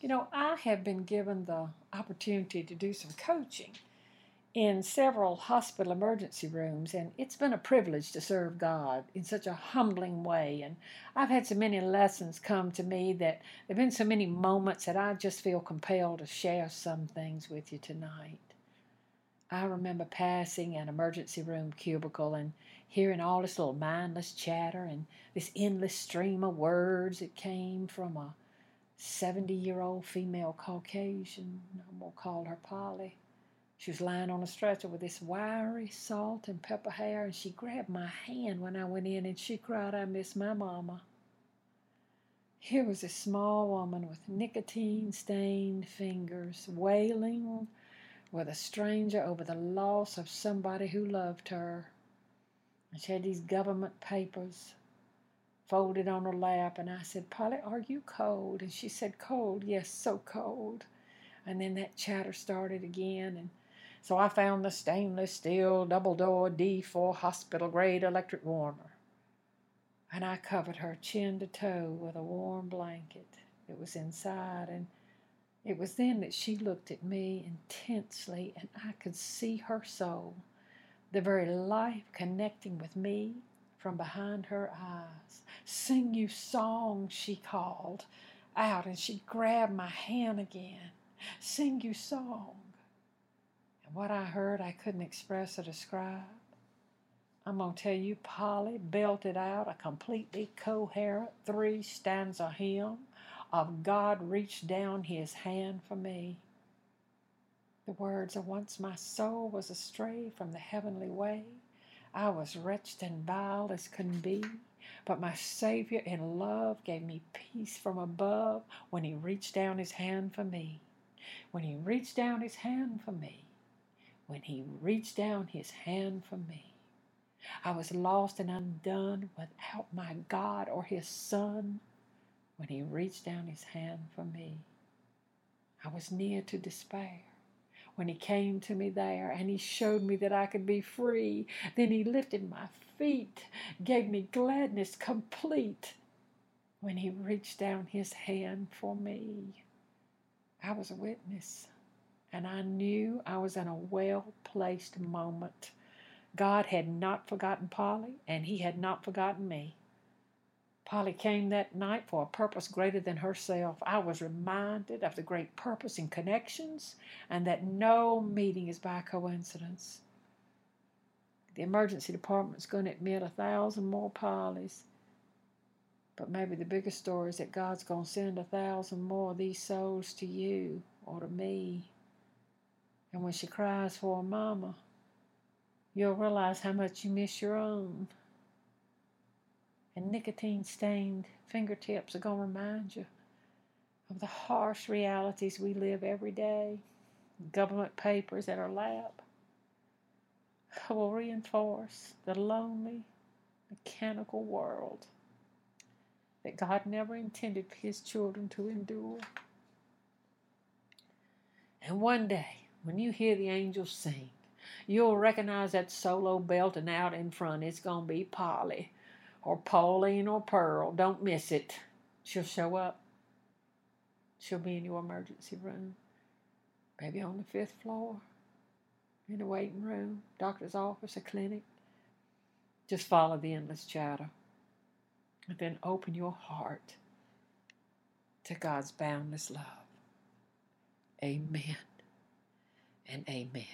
You know, I have been given the opportunity to do some coaching in several hospital emergency rooms, and it's been a privilege to serve God in such a humbling way. And I've had so many lessons come to me that there have been so many moments that I just feel compelled to share some things with you tonight. I remember passing an emergency room cubicle and hearing all this little mindless chatter and this endless stream of words that came from a 70 year old female Caucasian. I'm going to call her Polly. She was lying on a stretcher with this wiry salt and pepper hair, and she grabbed my hand when I went in and she cried, I miss my mama. Here was a small woman with nicotine stained fingers, wailing with a stranger over the loss of somebody who loved her. And she had these government papers folded on her lap, and I said, Polly, are you cold? And she said, Cold, yes, so cold. And then that chatter started again, and so I found the stainless steel double door D4 hospital grade electric warmer. And I covered her chin to toe with a warm blanket. It was inside, and it was then that she looked at me intensely, and I could see her soul, the very life connecting with me from behind her eyes. Sing you songs, she called out, and she grabbed my hand again. Sing you song. And what I heard, I couldn't express or describe. I'm going to tell you, Polly belted out a completely coherent three stanza hymn of God reached down his hand for me. The words of once my soul was astray from the heavenly way. I was wretched and vile as could be, but my Savior in love gave me peace from above when He reached down His hand for me. When He reached down His hand for me. When He reached down His hand for me. I was lost and undone without my God or His Son when He reached down His hand for me. I was near to despair when he came to me there and he showed me that I could be free. Then he lifted my feet, gave me gladness complete when he reached down his hand for me. I was a witness and I knew I was in a well placed moment. God had not forgotten Polly and he had not forgotten me. Polly came that night for a purpose greater than herself. I was reminded of the great purpose in connections and that no meeting is by coincidence. The emergency department's going to admit a thousand more Pollys. But maybe the biggest story is that God's going to send a thousand more of these souls to you or to me. And when she cries for a mama, you'll realize how much you miss your own and nicotine stained fingertips are going to remind you of the harsh realities we live every day. Government papers at our lap will reinforce the lonely, mechanical world that God never intended for His children to endure. And one day, when you hear the angels sing, you'll recognize that solo belting out in front. It's going to be Polly or Pauline or Pearl. Don't miss it. She'll show up. She'll be in your emergency room, maybe on the fifth floor, in a waiting room, doctor's office, a clinic. Just follow the endless chatter. And then open your heart to God's boundless love. Amen and amen.